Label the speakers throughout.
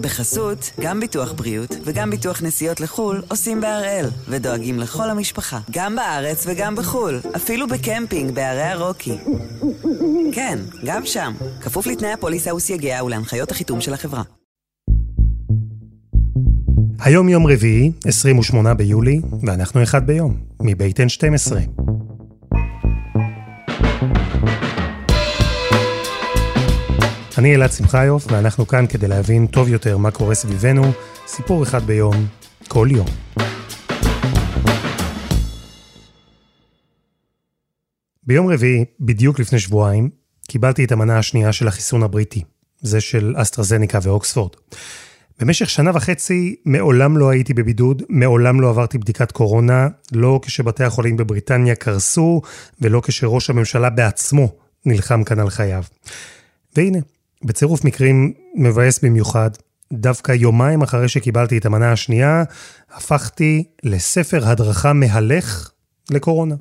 Speaker 1: בחסות, גם ביטוח בריאות וגם ביטוח נסיעות לחו"ל עושים בהראל, ודואגים לכל המשפחה, גם בארץ וגם בחו"ל, אפילו בקמפינג בערי הרוקי. כן, גם שם, כפוף לתנאי הפוליסה וסייגיה ולהנחיות החיתום של החברה.
Speaker 2: היום יום רביעי, 28 ביולי, ואנחנו אחד ביום, מבית N12. אני אלעד שמחיוף, ואנחנו כאן כדי להבין טוב יותר מה קורה סביבנו, סיפור אחד ביום, כל יום. ביום רביעי, בדיוק לפני שבועיים, קיבלתי את המנה השנייה של החיסון הבריטי, זה של אסטרזניקה ואוקספורד. במשך שנה וחצי מעולם לא הייתי בבידוד, מעולם לא עברתי בדיקת קורונה, לא כשבתי החולים בבריטניה קרסו, ולא כשראש הממשלה בעצמו נלחם כאן על חייו. והנה, בצירוף מקרים מבאס במיוחד, דווקא יומיים אחרי שקיבלתי את המנה השנייה, הפכתי לספר הדרכה מהלך לקורונה.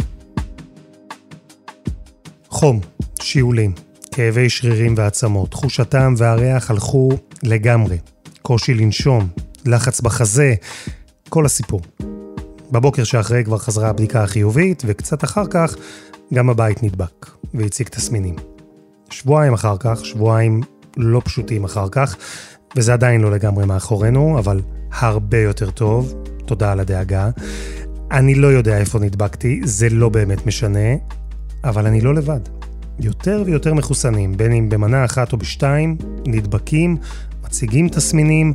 Speaker 2: חום, שיעולים, כאבי שרירים ועצמות, תחוש הטעם והריח הלכו לגמרי. קושי לנשום, לחץ בחזה, כל הסיפור. בבוקר שאחרי כבר חזרה הבדיקה החיובית, וקצת אחר כך גם הבית נדבק והציג תסמינים. שבועיים אחר כך, שבועיים לא פשוטים אחר כך, וזה עדיין לא לגמרי מאחורינו, אבל הרבה יותר טוב, תודה על הדאגה. אני לא יודע איפה נדבקתי, זה לא באמת משנה, אבל אני לא לבד. יותר ויותר מחוסנים, בין אם במנה אחת או בשתיים, נדבקים, מציגים תסמינים,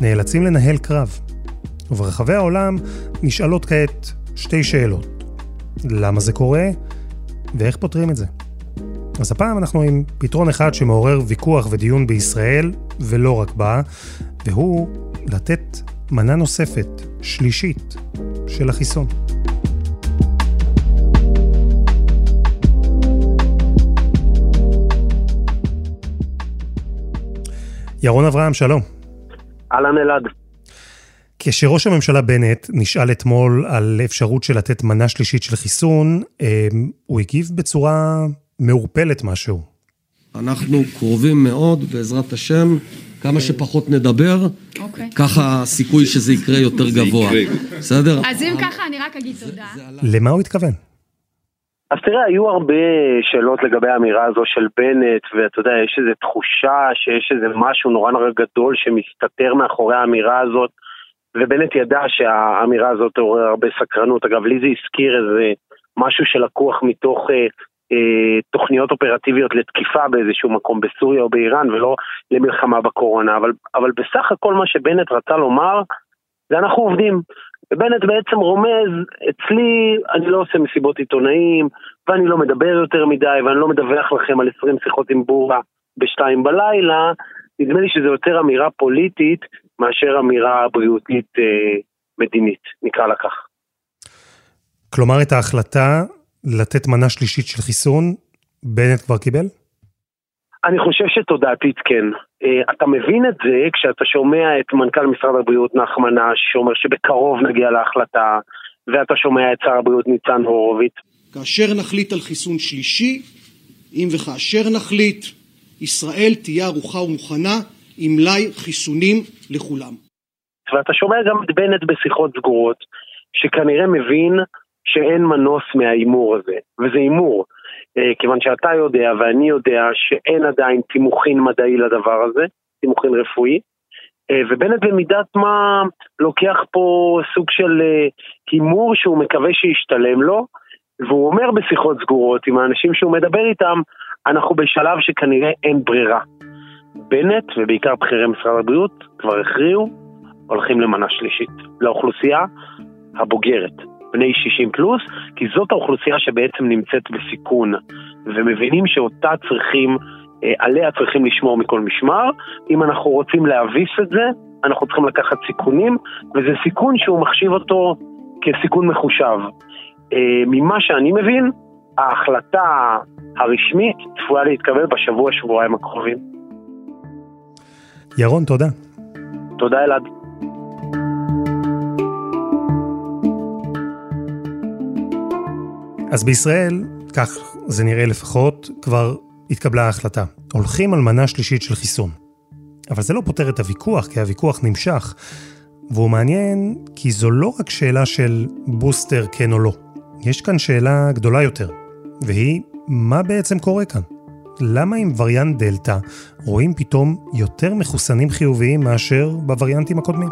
Speaker 2: נאלצים לנהל קרב. וברחבי העולם נשאלות כעת שתי שאלות. למה זה קורה, ואיך פותרים את זה? אז הפעם אנחנו עם פתרון אחד שמעורר ויכוח ודיון בישראל, ולא רק בה, והוא לתת מנה נוספת, שלישית, של החיסון. ירון אברהם, שלום.
Speaker 3: אהלן אלעד.
Speaker 2: כשראש הממשלה בנט נשאל אתמול על אפשרות של לתת מנה שלישית של חיסון, אה, הוא הגיב בצורה מעורפלת משהו.
Speaker 4: אנחנו קרובים מאוד, בעזרת השם, כמה שפחות נדבר,
Speaker 5: אוקיי.
Speaker 4: ככה הסיכוי שזה יקרה יותר גבוה. בסדר?
Speaker 5: אז אם ככה, אני רק אגיד תודה.
Speaker 2: למה הוא התכוון?
Speaker 3: אז תראה, היו הרבה שאלות לגבי האמירה הזו של בנט, ואתה יודע, יש איזו תחושה שיש איזה משהו נורא נורא גדול שמסתתר מאחורי האמירה הזאת, ובנט ידע שהאמירה הזאת עורר הרבה סקרנות. אגב, לי זה הזכיר איזה משהו שלקוח מתוך אה, תוכניות אופרטיביות לתקיפה באיזשהו מקום בסוריה או באיראן, ולא למלחמה בקורונה. אבל, אבל בסך הכל מה שבנט רצה לומר, זה אנחנו עובדים. ובנט בעצם רומז, אצלי אני לא עושה מסיבות עיתונאים, ואני לא מדבר יותר מדי, ואני לא מדווח לכם על 20 שיחות עם בורה בשתיים בלילה, נדמה לי שזו יותר אמירה פוליטית מאשר אמירה בריאותית אה, מדינית, נקרא לה כך.
Speaker 2: כלומר, את ההחלטה לתת מנה שלישית של חיסון, בנט כבר קיבל?
Speaker 3: אני חושב שתודעתית כן. Uh, אתה מבין את זה כשאתה שומע את מנכ"ל משרד הבריאות נחמן אש שאומר שבקרוב נגיע להחלטה, ואתה שומע את שר הבריאות ניצן הורוביץ.
Speaker 6: כאשר נחליט על חיסון שלישי, אם וכאשר נחליט, ישראל תהיה ערוכה ומוכנה עם מלאי חיסונים לכולם.
Speaker 3: ואתה שומע גם את בנט בשיחות סגורות, שכנראה מבין שאין מנוס מההימור הזה, וזה הימור. אה, כיוון שאתה יודע ואני יודע שאין עדיין תימוכין מדעי לדבר הזה, תימוכין רפואי, אה, ובנט במידת מה לוקח פה סוג של אה, הימור שהוא מקווה שישתלם לו, והוא אומר בשיחות סגורות עם האנשים שהוא מדבר איתם, אנחנו בשלב שכנראה אין ברירה. בנט, ובעיקר בכירי משרד הבריאות, כבר הכריעו, הולכים למנה שלישית, לאוכלוסייה הבוגרת. בני 60 פלוס, כי זאת האוכלוסייה שבעצם נמצאת בסיכון, ומבינים שאותה צריכים, אה, עליה צריכים לשמור מכל משמר. אם אנחנו רוצים להביס את זה, אנחנו צריכים לקחת סיכונים, וזה סיכון שהוא מחשיב אותו כסיכון מחושב. אה, ממה שאני מבין, ההחלטה הרשמית צפויה להתקבל בשבוע-שבועיים הקרובים.
Speaker 2: ירון, תודה.
Speaker 3: תודה אלעד.
Speaker 2: אז בישראל, כך זה נראה לפחות, כבר התקבלה ההחלטה. הולכים על מנה שלישית של חיסון. אבל זה לא פותר את הוויכוח, כי הוויכוח נמשך. והוא מעניין כי זו לא רק שאלה של בוסטר כן או לא. יש כאן שאלה גדולה יותר, והיא, מה בעצם קורה כאן? למה עם וריאנט דלתא רואים פתאום יותר מחוסנים חיוביים מאשר בווריאנטים הקודמים?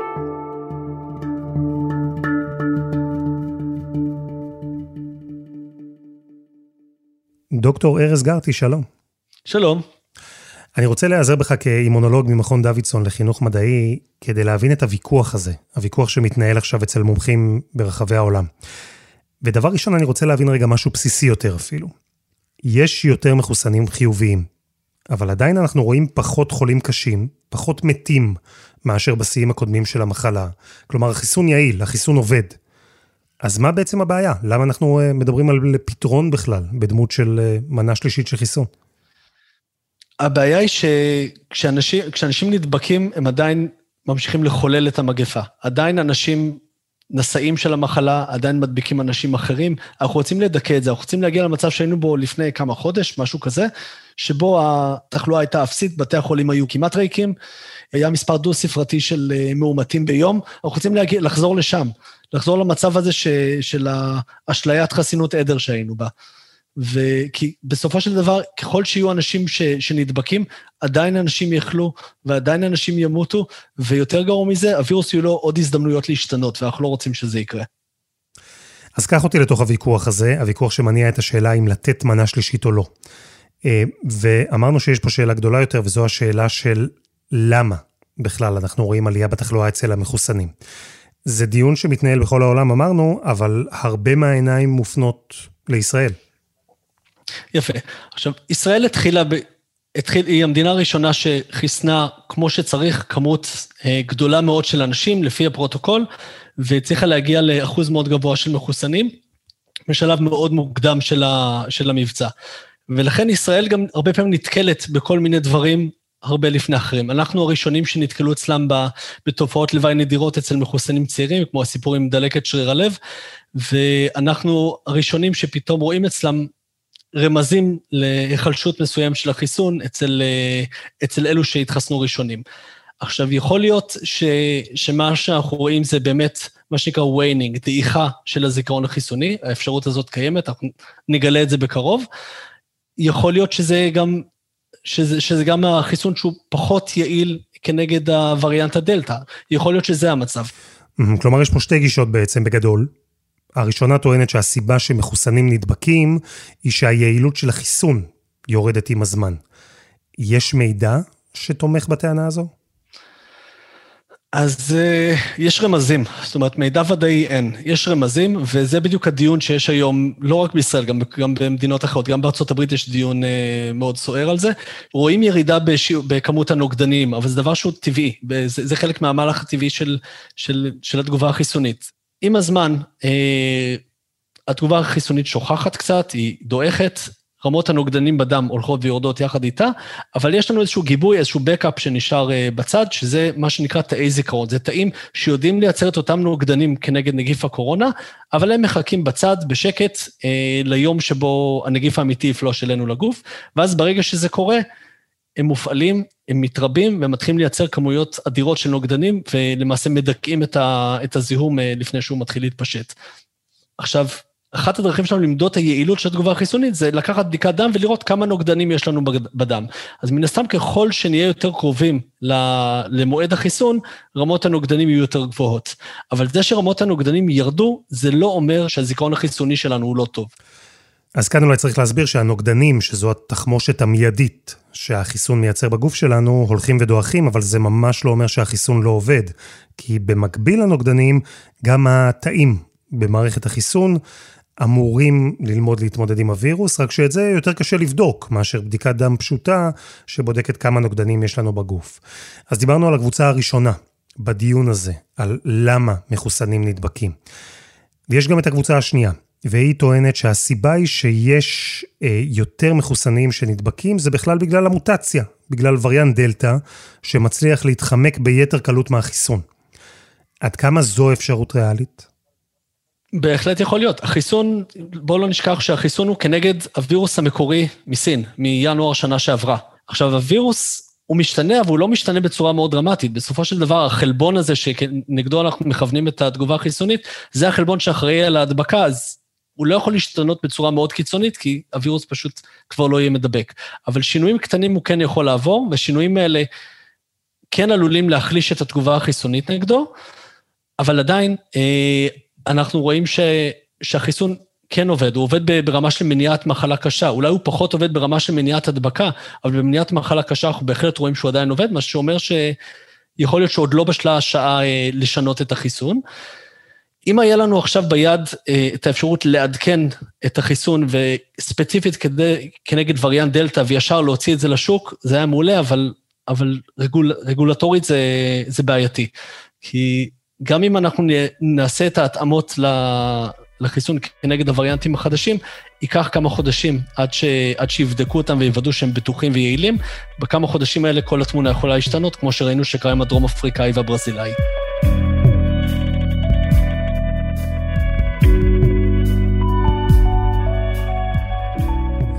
Speaker 2: דוקטור ארז גרטי, שלום.
Speaker 7: שלום.
Speaker 2: אני רוצה להיעזר בך כאימונולוג ממכון דוידסון לחינוך מדעי, כדי להבין את הוויכוח הזה, הוויכוח שמתנהל עכשיו אצל מומחים ברחבי העולם. ודבר ראשון, אני רוצה להבין רגע משהו בסיסי יותר אפילו. יש יותר מחוסנים חיוביים, אבל עדיין אנחנו רואים פחות חולים קשים, פחות מתים מאשר בשיאים הקודמים של המחלה. כלומר, החיסון יעיל, החיסון עובד. אז מה בעצם הבעיה? למה אנחנו אה, מדברים על פתרון בכלל, בדמות של אה, מנה שלישית של חיסון?
Speaker 7: הבעיה היא שכשאנשים נדבקים, הם עדיין ממשיכים לחולל את המגפה. עדיין אנשים נשאים של המחלה, עדיין מדביקים אנשים אחרים. אנחנו רוצים לדכא את זה, אנחנו רוצים להגיע למצב שהיינו בו לפני כמה חודש, משהו כזה, שבו התחלואה הייתה אפסית, בתי החולים היו כמעט ריקים, היה מספר דו-ספרתי של אה, מאומתים ביום, אנחנו רוצים להגיע, לחזור לשם, לחזור למצב הזה ש, של האשליית חסינות עדר שהיינו בה. וכי בסופו של דבר, ככל שיהיו אנשים ש, שנדבקים, עדיין אנשים יחלו ועדיין אנשים ימותו, ויותר גרוע מזה, הווירוס יהיו לו עוד הזדמנויות להשתנות, ואנחנו לא רוצים שזה יקרה.
Speaker 2: אז קח אותי לתוך הוויכוח הזה, הוויכוח שמניע את השאלה אם לתת מנה שלישית או לא. אה, ואמרנו שיש פה שאלה גדולה יותר, וזו השאלה של למה בכלל אנחנו רואים עלייה בתחלואה אצל המחוסנים. זה דיון שמתנהל בכל העולם, אמרנו, אבל הרבה מהעיניים מופנות לישראל.
Speaker 7: יפה. עכשיו, ישראל התחילה, ב... התחיל, היא המדינה הראשונה שחיסנה כמו שצריך כמות אה, גדולה מאוד של אנשים, לפי הפרוטוקול, והצליחה להגיע לאחוז מאוד גבוה של מחוסנים, בשלב מאוד מוקדם של, ה, של המבצע. ולכן ישראל גם הרבה פעמים נתקלת בכל מיני דברים הרבה לפני אחרים. אנחנו הראשונים שנתקלו אצלם בתופעות לוואי נדירות אצל מחוסנים צעירים, כמו הסיפור עם דלקת שריר הלב, ואנחנו הראשונים שפתאום רואים אצלם רמזים להיחלשות מסוים של החיסון אצל, אצל אלו שהתחסנו ראשונים. עכשיו, יכול להיות ש, שמה שאנחנו רואים זה באמת מה שנקרא waning, דעיכה של הזיכרון החיסוני, האפשרות הזאת קיימת, אנחנו נגלה את זה בקרוב. יכול להיות שזה גם, שזה, שזה גם החיסון שהוא פחות יעיל כנגד הווריאנט הדלתא, יכול להיות שזה המצב.
Speaker 2: כלומר, יש פה שתי גישות בעצם בגדול. הראשונה טוענת שהסיבה שמחוסנים נדבקים היא שהיעילות של החיסון יורדת עם הזמן. יש מידע שתומך בטענה הזו?
Speaker 7: אז uh, יש רמזים, זאת אומרת, מידע ודאי אין. יש רמזים, וזה בדיוק הדיון שיש היום, לא רק בישראל, גם, גם במדינות אחרות, גם בארצות הברית יש דיון uh, מאוד סוער על זה. רואים ירידה בשיע, בכמות הנוגדנים, אבל זה דבר שהוא טבעי, זה, זה חלק מהמהלך הטבעי של, של, של התגובה החיסונית. עם הזמן, אה, התגובה החיסונית שוכחת קצת, היא דועכת, רמות הנוגדנים בדם הולכות ויורדות יחד איתה, אבל יש לנו איזשהו גיבוי, איזשהו בקאפ שנשאר אה, בצד, שזה מה שנקרא תאי זיכרון. זה תאים שיודעים לייצר את אותם נוגדנים כנגד נגיף הקורונה, אבל הם מחכים בצד, בשקט, אה, ליום שבו הנגיף האמיתי יפלוש אלינו לגוף, ואז ברגע שזה קורה, הם מופעלים, הם מתרבים ומתחילים לייצר כמויות אדירות של נוגדנים, ולמעשה מדכאים את, ה, את הזיהום אה, לפני שהוא מתחיל להתפשט. עכשיו, אחת הדרכים שלנו למדוד את היעילות של התגובה החיסונית זה לקחת בדיקת דם ולראות כמה נוגדנים יש לנו בדם. אז מן הסתם ככל שנהיה יותר קרובים למועד החיסון, רמות הנוגדנים יהיו יותר גבוהות. אבל זה שרמות הנוגדנים ירדו, זה לא אומר שהזיכרון החיסוני שלנו הוא לא טוב.
Speaker 2: אז כאן אולי צריך להסביר שהנוגדנים, שזו התחמושת המיידית שהחיסון מייצר בגוף שלנו, הולכים ודועכים, אבל זה ממש לא אומר שהחיסון לא עובד. כי במקביל לנוגדנים, גם התאים במערכת החיסון אמורים ללמוד להתמודד עם הווירוס, רק שאת זה יותר קשה לבדוק מאשר בדיקת דם פשוטה שבודקת כמה נוגדנים יש לנו בגוף. אז דיברנו על הקבוצה הראשונה בדיון הזה, על למה מחוסנים נדבקים. ויש גם את הקבוצה השנייה, והיא טוענת שהסיבה היא שיש אה, יותר מחוסנים שנדבקים, זה בכלל בגלל המוטציה, בגלל וריאנט דלתא, שמצליח להתחמק ביתר קלות מהחיסון. עד כמה זו אפשרות ריאלית?
Speaker 7: בהחלט יכול להיות. החיסון, בואו לא נשכח שהחיסון הוא כנגד הווירוס המקורי מסין, מינואר שנה שעברה. עכשיו, הווירוס הוא משתנה, אבל הוא לא משתנה בצורה מאוד דרמטית. בסופו של דבר, החלבון הזה שנגדו אנחנו מכוונים את התגובה החיסונית, זה החלבון שאחראי על ההדבקה, אז הוא לא יכול להשתנות בצורה מאוד קיצונית, כי הווירוס פשוט כבר לא יהיה מדבק. אבל שינויים קטנים הוא כן יכול לעבור, והשינויים האלה כן עלולים להחליש את התגובה החיסונית נגדו, אבל עדיין אה, אנחנו רואים ש, שהחיסון כן עובד, הוא עובד ברמה של מניעת מחלה קשה. אולי הוא פחות עובד ברמה של מניעת הדבקה, אבל במניעת מחלה קשה אנחנו בהחלט רואים שהוא עדיין עובד, מה שאומר שיכול להיות שעוד לא בשלה השעה אה, לשנות את החיסון. אם היה לנו עכשיו ביד אה, את האפשרות לעדכן את החיסון, וספציפית כדי, כנגד וריאנט דלתא, וישר להוציא את זה לשוק, זה היה מעולה, אבל, אבל רגול, רגולטורית זה, זה בעייתי. כי גם אם אנחנו נעשה את ההתאמות לחיסון כנגד הווריאנטים החדשים, ייקח כמה חודשים עד, ש, עד שיבדקו אותם ויוודאו שהם בטוחים ויעילים. בכמה חודשים האלה כל התמונה יכולה להשתנות, כמו שראינו שקרה עם הדרום אפריקאי והברזילאי.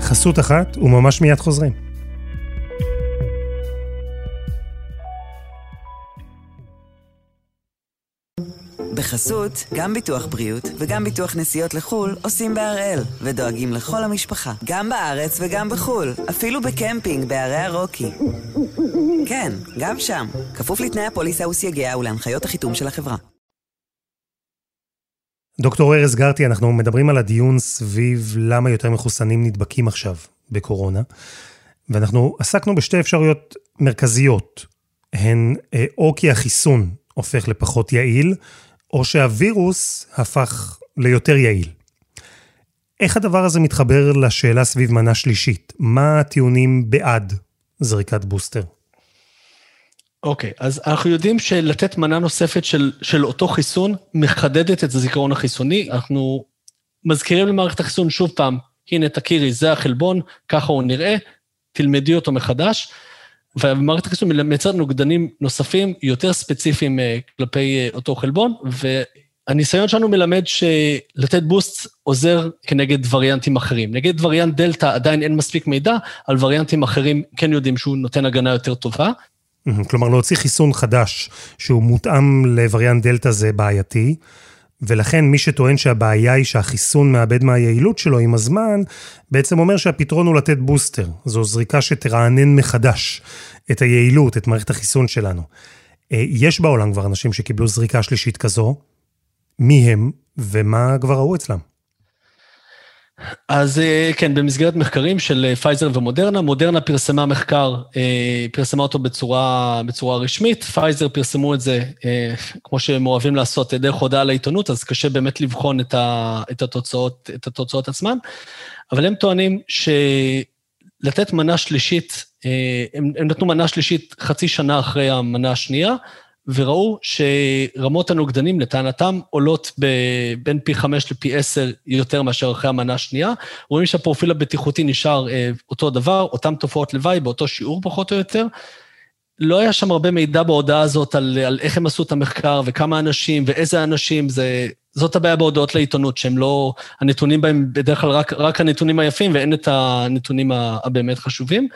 Speaker 2: חסות אחת וממש מיד חוזרים.
Speaker 1: בחסות, גם ביטוח בריאות וגם ביטוח נסיעות לחו"ל עושים בהראל, ודואגים לכל המשפחה, גם בארץ וגם בחו"ל, אפילו בקמפינג בערי הרוקי. כן, גם שם, כפוף לתנאי הפוליסה וסייגיה ולהנחיות החיתום של החברה.
Speaker 2: דוקטור ארז גרטי, אנחנו מדברים על הדיון סביב למה יותר מחוסנים נדבקים עכשיו בקורונה, ואנחנו עסקנו בשתי אפשרויות מרכזיות. הן אה, או כי החיסון הופך לפחות יעיל, או שהווירוס הפך ליותר יעיל. איך הדבר הזה מתחבר לשאלה סביב מנה שלישית? מה הטיעונים בעד זריקת בוסטר?
Speaker 7: אוקיי, okay, אז אנחנו יודעים שלתת מנה נוספת של, של אותו חיסון מחדדת את הזיכרון החיסוני. אנחנו מזכירים למערכת החיסון שוב פעם, הנה תכירי, זה החלבון, ככה הוא נראה, תלמדי אותו מחדש. ומערכת החיסון מייצרת נוגדנים נוספים, יותר ספציפיים אה, כלפי אה, אותו חלבון, והניסיון שלנו מלמד שלתת בוסט עוזר כנגד וריאנטים אחרים. נגד וריאנט דלתא עדיין אין מספיק מידע, על וריאנטים אחרים כן יודעים שהוא נותן הגנה יותר טובה.
Speaker 2: כלומר, להוציא חיסון חדש שהוא מותאם לווריאנט דלתא זה בעייתי. ולכן מי שטוען שהבעיה היא שהחיסון מאבד מהיעילות שלו עם הזמן, בעצם אומר שהפתרון הוא לתת בוסטר. זו זריקה שתרענן מחדש את היעילות, את מערכת החיסון שלנו. אה, יש בעולם כבר אנשים שקיבלו זריקה שלישית כזו. מי הם ומה כבר ראו אצלם?
Speaker 7: אז אה, כן, במסגרת מחקרים של אה, פייזר ומודרנה, מודרנה פרסמה מחקר, אה, פרסמה אותו בצורה, בצורה רשמית, פייזר פרסמו את זה, כמו שהם אוהבים לעשות, דרך הודעה לעיתונות, אז קשה באמת לבחון את, ה, את, התוצאות, את התוצאות עצמן, אבל הם טוענים שלתת מנה שלישית, הם, הם נתנו מנה שלישית חצי שנה אחרי המנה השנייה, וראו שרמות הנוגדנים לטענתם עולות ב, בין פי חמש לפי עשר יותר מאשר אחרי המנה השנייה. רואים שהפרופיל הבטיחותי נשאר אה, אותו דבר, אותן תופעות לוואי באותו שיעור פחות או יותר. לא היה שם הרבה מידע בהודעה הזאת על, על איך הם עשו את המחקר וכמה אנשים ואיזה אנשים, זה, זאת הבעיה בהודעות לעיתונות, שהם לא, הנתונים בהם בדרך כלל רק, רק הנתונים היפים ואין את הנתונים הבאמת חשובים.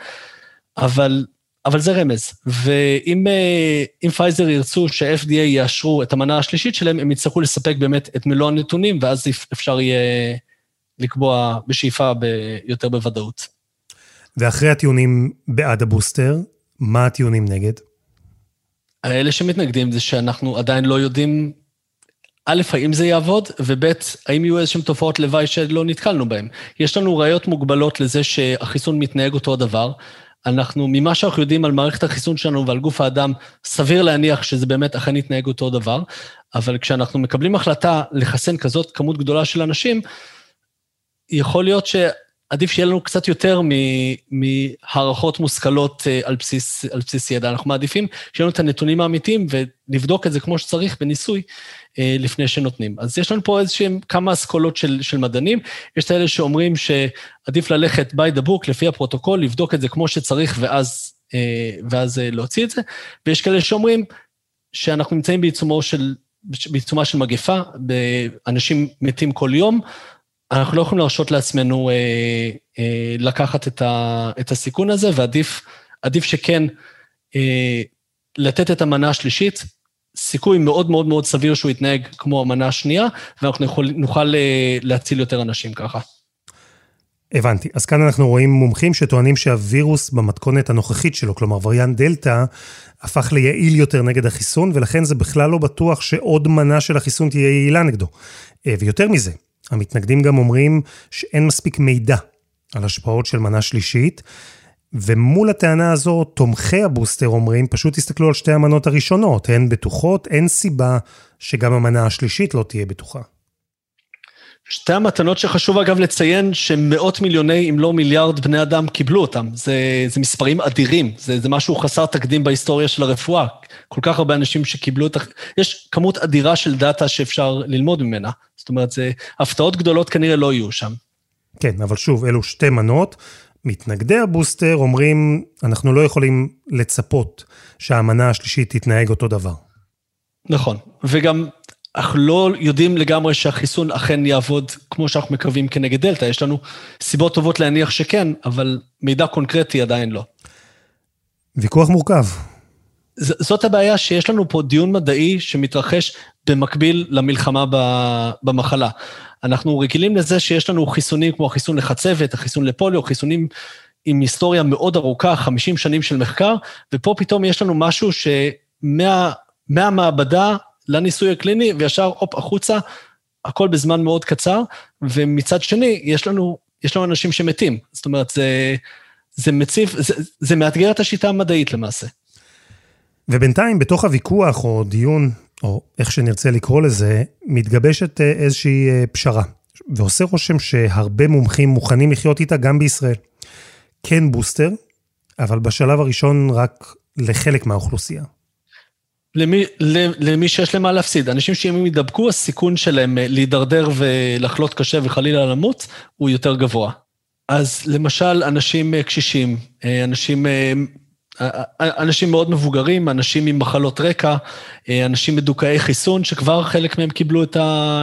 Speaker 7: אבל אבל זה רמז. ואם אה, פייזר ירצו שה-FDA יאשרו את המנה השלישית שלהם, הם יצטרכו לספק באמת את מלוא הנתונים, ואז אפשר יהיה לקבוע בשאיפה יותר בוודאות.
Speaker 2: ואחרי הטיעונים בעד הבוסטר, מה הטיעונים נגד?
Speaker 7: האלה שמתנגדים זה שאנחנו עדיין לא יודעים, א', האם זה יעבוד, וב', האם יהיו איזשהן תופעות לוואי שלא נתקלנו בהן. יש לנו ראיות מוגבלות לזה שהחיסון מתנהג אותו הדבר, אנחנו, ממה שאנחנו יודעים על מערכת החיסון שלנו ועל גוף האדם, סביר להניח שזה באמת אכן יתנהג אותו דבר, אבל כשאנחנו מקבלים החלטה לחסן כזאת כמות גדולה של אנשים, יכול להיות שעדיף שיהיה לנו קצת יותר מהערכות מושכלות אה, על בסיס, על בסיס ידע. אנחנו מעדיפים שיהיו לנו את הנתונים האמיתיים ונבדוק את זה כמו שצריך בניסוי. אה, לפני שנותנים. אז יש לנו פה איזשהם כמה אסכולות של, של מדענים. יש את האלה שאומרים שעדיף ללכת by the book, לפי הפרוטוקול, לבדוק את זה כמו שצריך ואז, אה, ואז להוציא את זה. ויש כאלה שאומרים שאנחנו נמצאים בעיצומו של, בעיצומה של מגפה, אנשים מתים כל יום, אנחנו לא יכולים להרשות לעצמנו אה, אה, לקחת את, ה, את הסיכון הזה, ועדיף שכן אה, לתת את המנה השלישית, סיכוי מאוד מאוד מאוד סביר שהוא יתנהג כמו המנה השנייה, ואנחנו נוכל, נוכל אה, להציל יותר אנשים ככה.
Speaker 2: הבנתי. אז כאן אנחנו רואים מומחים שטוענים שהווירוס במתכונת הנוכחית שלו, כלומר וריאנט דלתא, הפך ליעיל יותר נגד החיסון, ולכן זה בכלל לא בטוח שעוד מנה של החיסון תהיה יעילה נגדו. אה, ויותר מזה, המתנגדים גם אומרים שאין מספיק מידע על השפעות של מנה שלישית, ומול הטענה הזו, תומכי הבוסטר אומרים, פשוט תסתכלו על שתי המנות הראשונות, הן בטוחות, אין סיבה שגם המנה השלישית לא תהיה בטוחה.
Speaker 7: שתי המתנות שחשוב אגב לציין שמאות מיליוני, אם לא מיליארד בני אדם קיבלו אותם. זה, זה מספרים אדירים, זה, זה משהו חסר תקדים בהיסטוריה של הרפואה. כל כך הרבה אנשים שקיבלו את ה... יש כמות אדירה של דאטה שאפשר ללמוד ממנה. זאת אומרת, זה, הפתעות גדולות כנראה לא יהיו שם.
Speaker 2: כן, אבל שוב, אלו שתי מנות. מתנגדי הבוסטר אומרים, אנחנו לא יכולים לצפות שהמנה השלישית תתנהג אותו דבר.
Speaker 7: נכון, וגם אנחנו לא יודעים לגמרי שהחיסון אכן יעבוד כמו שאנחנו מקווים כנגד דלתא. יש לנו סיבות טובות להניח שכן, אבל מידע קונקרטי עדיין לא.
Speaker 2: ויכוח מורכב.
Speaker 7: זאת הבעיה שיש לנו פה דיון מדעי שמתרחש במקביל למלחמה במחלה. אנחנו רגילים לזה שיש לנו חיסונים כמו החיסון לחצבת, החיסון לפוליו, חיסונים עם היסטוריה מאוד ארוכה, 50 שנים של מחקר, ופה פתאום יש לנו משהו שמהמעבדה לניסוי הקליני, וישר הופ החוצה, הכל בזמן מאוד קצר, ומצד שני, יש לנו, יש לנו אנשים שמתים. זאת אומרת, זה, זה מציף, זה, זה מאתגר את השיטה המדעית למעשה.
Speaker 2: ובינתיים, בתוך הוויכוח או דיון, או איך שנרצה לקרוא לזה, מתגבשת אה, איזושהי אה, פשרה. ועושה רושם שהרבה מומחים מוכנים לחיות איתה גם בישראל. כן בוסטר, אבל בשלב הראשון רק לחלק מהאוכלוסייה.
Speaker 7: למי, למי שיש להם מה להפסיד. אנשים שאם הם ידבקו, הסיכון שלהם אה, להידרדר ולחלות קשה וחלילה למות, הוא יותר גבוה. אז למשל, אנשים קשישים, אנשים אנשים מאוד מבוגרים, אנשים עם מחלות רקע, אנשים מדוכאי חיסון, שכבר חלק מהם קיבלו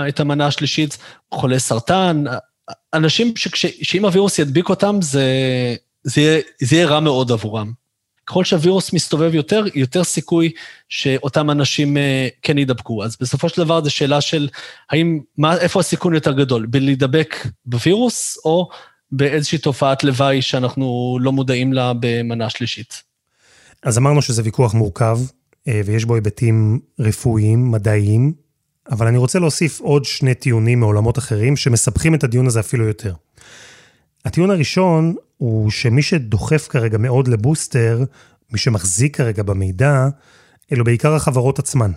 Speaker 7: את המנה השלישית, חולי סרטן, אנשים שאם הווירוס ידביק אותם, זה, זה, יהיה, זה יהיה רע מאוד עבורם. ככל שהווירוס מסתובב יותר, יותר סיכוי שאותם אנשים אה, כן יידבקו. אז בסופו של דבר זו שאלה של האם, מה, איפה הסיכון יותר גדול, בלהידבק בווירוס או באיזושהי תופעת לוואי שאנחנו לא מודעים לה במנה שלישית.
Speaker 2: אז אמרנו שזה ויכוח מורכב, אה, ויש בו היבטים רפואיים, מדעיים, אבל אני רוצה להוסיף עוד שני טיעונים מעולמות אחרים שמסבכים את הדיון הזה אפילו יותר. הטיעון הראשון הוא שמי שדוחף כרגע מאוד לבוסטר, מי שמחזיק כרגע במידע, אלו בעיקר החברות עצמן.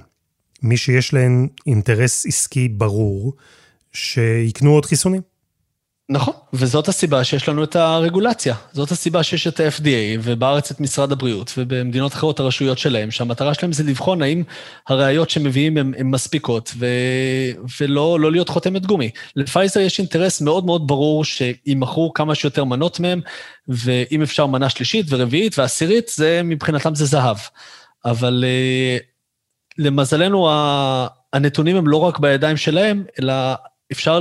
Speaker 2: מי שיש להן אינטרס עסקי ברור, שיקנו עוד חיסונים.
Speaker 7: נכון, וזאת הסיבה שיש לנו את הרגולציה. זאת הסיבה שיש את ה-FDA, ובארץ את משרד הבריאות, ובמדינות אחרות הרשויות שלהם, שהמטרה שלהם זה לבחון האם הראיות שמביאים הן מספיקות, ו... ולא לא להיות חותמת גומי. לפייזר יש אינטרס מאוד מאוד ברור שימכרו כמה שיותר מנות מהם, ואם אפשר מנה שלישית ורביעית ועשירית, זה מבחינתם זה זהב. אבל אה, למזלנו, הנתונים הם לא רק בידיים שלהם, אלא אפשר...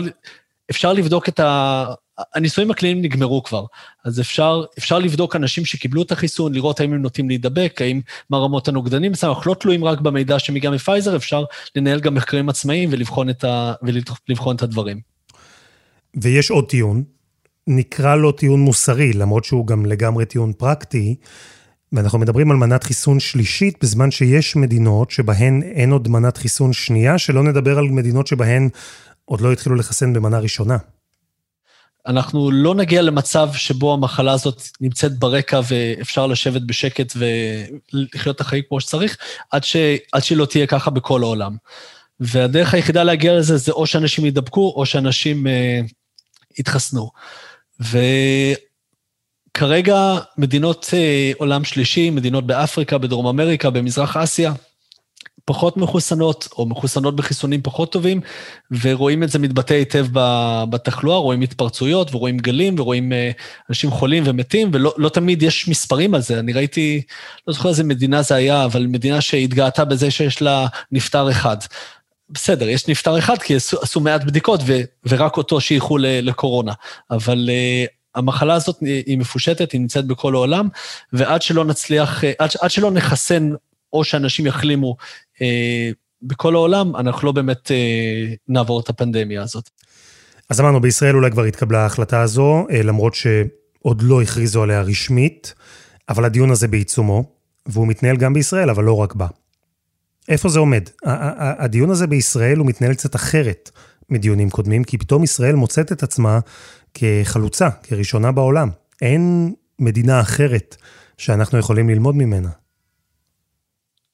Speaker 7: אפשר לבדוק את ה... הניסויים הקליניים נגמרו כבר, אז אפשר, אפשר לבדוק אנשים שקיבלו את החיסון, לראות האם הם נוטים להידבק, האם מה רמות הנוגדנים, אנחנו לא תלויים רק במידע שמגיע מפייזר, אפשר לנהל גם מחקרים עצמאיים ולבחון את, ה, ולבחון את הדברים.
Speaker 2: ויש עוד טיעון, נקרא לו טיעון מוסרי, למרות שהוא גם לגמרי טיעון פרקטי, ואנחנו מדברים על מנת חיסון שלישית, בזמן שיש מדינות שבהן אין עוד מנת חיסון שנייה, שלא נדבר על מדינות שבהן עוד לא התחילו לחסן במנה ראשונה.
Speaker 7: אנחנו לא נגיע למצב שבו המחלה הזאת נמצאת ברקע ואפשר לשבת בשקט ולחיות את החיים כמו שצריך, עד, ש... עד שהיא לא תהיה ככה בכל העולם. והדרך היחידה להגיע לזה זה או שאנשים יידבקו או שאנשים אה, יתחסנו. וכרגע מדינות אה, עולם שלישי, מדינות באפריקה, בדרום אמריקה, במזרח אסיה, פחות מחוסנות, או מחוסנות בחיסונים פחות טובים, ורואים את זה מתבטא היטב בתחלואה, רואים התפרצויות, ורואים גלים, ורואים אה, אנשים חולים ומתים, ולא לא תמיד יש מספרים על זה. אני ראיתי, לא זוכר איזה מדינה זה היה, אבל מדינה שהתגאתה בזה שיש לה נפטר אחד. בסדר, יש נפטר אחד כי עשו, עשו מעט בדיקות ו, ורק אותו שייכו לקורונה, אבל uh, המחלה הזאת היא מפושטת, היא נמצאת בכל העולם, ועד שלא נצליח, עד, עד שלא נחסן או שאנשים יחלימו אה, בכל העולם, אנחנו לא באמת אה, נעבור את הפנדמיה הזאת.
Speaker 2: אז אמרנו, בישראל אולי כבר התקבלה ההחלטה הזו, אה, למרות שעוד לא הכריזו עליה רשמית, אבל הדיון הזה בעיצומו, והוא מתנהל גם בישראל, אבל לא רק בה. איפה זה עומד? הדיון הזה בישראל הוא מתנהל קצת אחרת מדיונים קודמים, כי פתאום ישראל מוצאת את עצמה כחלוצה, כראשונה בעולם. אין מדינה אחרת שאנחנו יכולים ללמוד ממנה.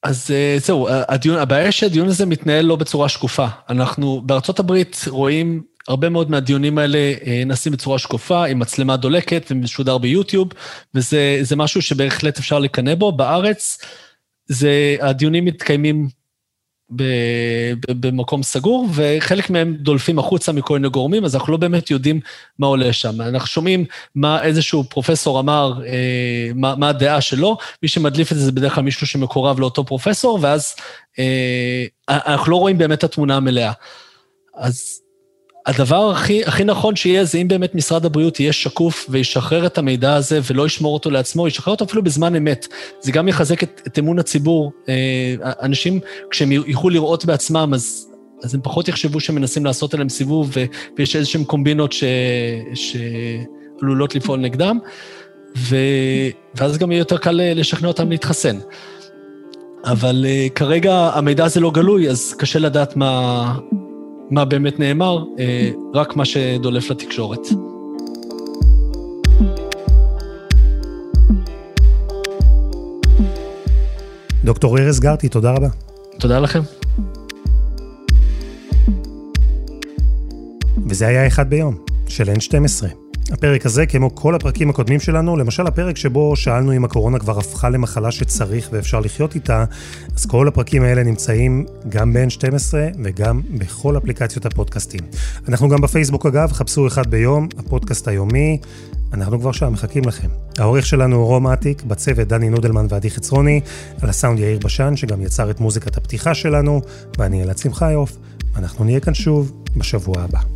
Speaker 7: אז אה, זהו, הדיון, הבעיה שהדיון הזה מתנהל לא בצורה שקופה. אנחנו בארצות הברית רואים הרבה מאוד מהדיונים האלה אה, נעשים בצורה שקופה, עם מצלמה דולקת ומשודר ביוטיוב, וזה משהו שבהחלט אפשר לקנא בו. בארץ, זה, הדיונים מתקיימים במקום סגור, וחלק מהם דולפים החוצה מכל מיני גורמים, אז אנחנו לא באמת יודעים מה עולה שם. אנחנו שומעים מה איזשהו פרופסור אמר, אה, מה, מה הדעה שלו, מי שמדליף את זה זה בדרך כלל מישהו שמקורב לאותו פרופסור, ואז אה, אנחנו לא רואים באמת את התמונה המלאה. אז הדבר הכי, הכי נכון שיהיה זה אם באמת משרד הבריאות יהיה שקוף וישחרר את המידע הזה ולא ישמור אותו לעצמו, ישחרר אותו אפילו בזמן אמת. זה גם יחזק את, את אמון הציבור. אה, אנשים, כשהם יוכלו לראות בעצמם, אז, אז הם פחות יחשבו שהם מנסים לעשות עליהם סיבוב ויש איזשהם קומבינות ש, שעלולות לפעול נגדם, ו, ואז גם יהיה יותר קל לשכנע אותם להתחסן. אבל uh, כרגע המידע הזה לא גלוי, אז קשה לדעת מה, מה באמת נאמר, אה, רק מה שדולף לתקשורת.
Speaker 2: דוקטור ארז גרטי, תודה רבה.
Speaker 7: תודה לכם.
Speaker 2: וזה היה אחד ביום, של N12. הפרק הזה, כמו כל הפרקים הקודמים שלנו, למשל הפרק שבו שאלנו אם הקורונה כבר הפכה למחלה שצריך ואפשר לחיות איתה, אז כל הפרקים האלה נמצאים גם ב-N12 וגם בכל אפליקציות הפודקאסטים. אנחנו גם בפייסבוק אגב, חפשו אחד ביום, הפודקאסט היומי, אנחנו כבר שם, מחכים לכם. העורך שלנו הוא רום אטיק, בצוות דני נודלמן ועדי חצרוני, על הסאונד יאיר בשן, שגם יצר את מוזיקת הפתיחה שלנו, ואני אלעד שמחיוף, אנחנו נהיה כאן שוב בשבוע הבא.